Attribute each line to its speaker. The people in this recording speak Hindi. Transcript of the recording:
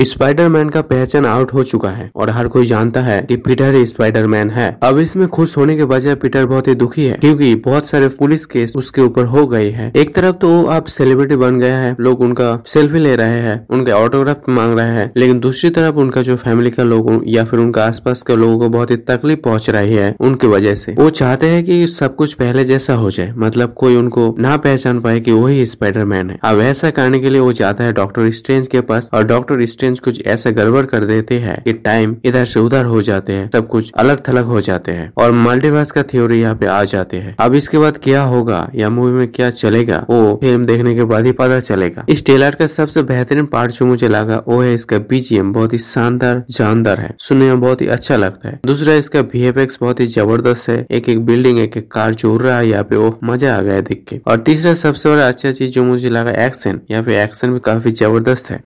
Speaker 1: स्पाइडरमैन का पहचान आउट हो चुका है और हर कोई जानता है कि पीटर स्पाइडरमैन है। अब इसमें खुश होने के बजाय पीटर बहुत ही दुखी है, क्योंकि बहुत सारे पुलिस केस उसके ऊपर हो गई है। एक तरफ़ तो वो अब सेलिब्रिटी बन गया है, लोग उनका सेल्फी ले रहे हैं, उनके ऑटोग्राफ मांग रहे हैं, लेकिन दूसरी तरफ़ उनका जो फैमिली का लोग या फिर उनका आसपास के लोगों को बहुत ही तकलीफ़ पहुँच रही है, उनकी वजह से। वो चाहते हैं कि सब कुछ पहले जैसा हो जाए मतलब कोई उनको ना पहचान पाए कि वही स्पाइडरमैन है। अब ऐसा करने के लिए वो जाता है डॉक्टर स्ट्रेंज के पास और डॉक्टर स्ट्रेंज चेंज कुछ ऐसा गड़बड़ कर देते हैं कि टाइम इधर से उधर हो जाते हैं, सब कुछ अलग थलग हो जाते हैं और मल्टीवर्स का थ्योरी यहाँ पे आ जाते हैं। अब इसके बाद क्या होगा? या मूवी में क्या चलेगा? वो फ़िल्म देखने के बाद ही पता चलेगा। इस टेलर का सबसे बेहतरीन पार्ट जो मुझे लगा वो है इसका बीजीएम बहुत ही शानदार, जानदार है। सुनने में बहुत ही अच्छा लगता है। दूसरा, इसका वी बहुत ही ज़बरदस्त है। एक एक बिल्डिंग एक एक कार जो उड़ रहा है यहाँ पे वो मज़ा आ गया देख के। और तीसरा, सबसे बड़ा अच्छा चीज़ जो मुझे लगा एक्शन यहाँ पे एक्शन भी काफ़ी ज़बरदस्त है।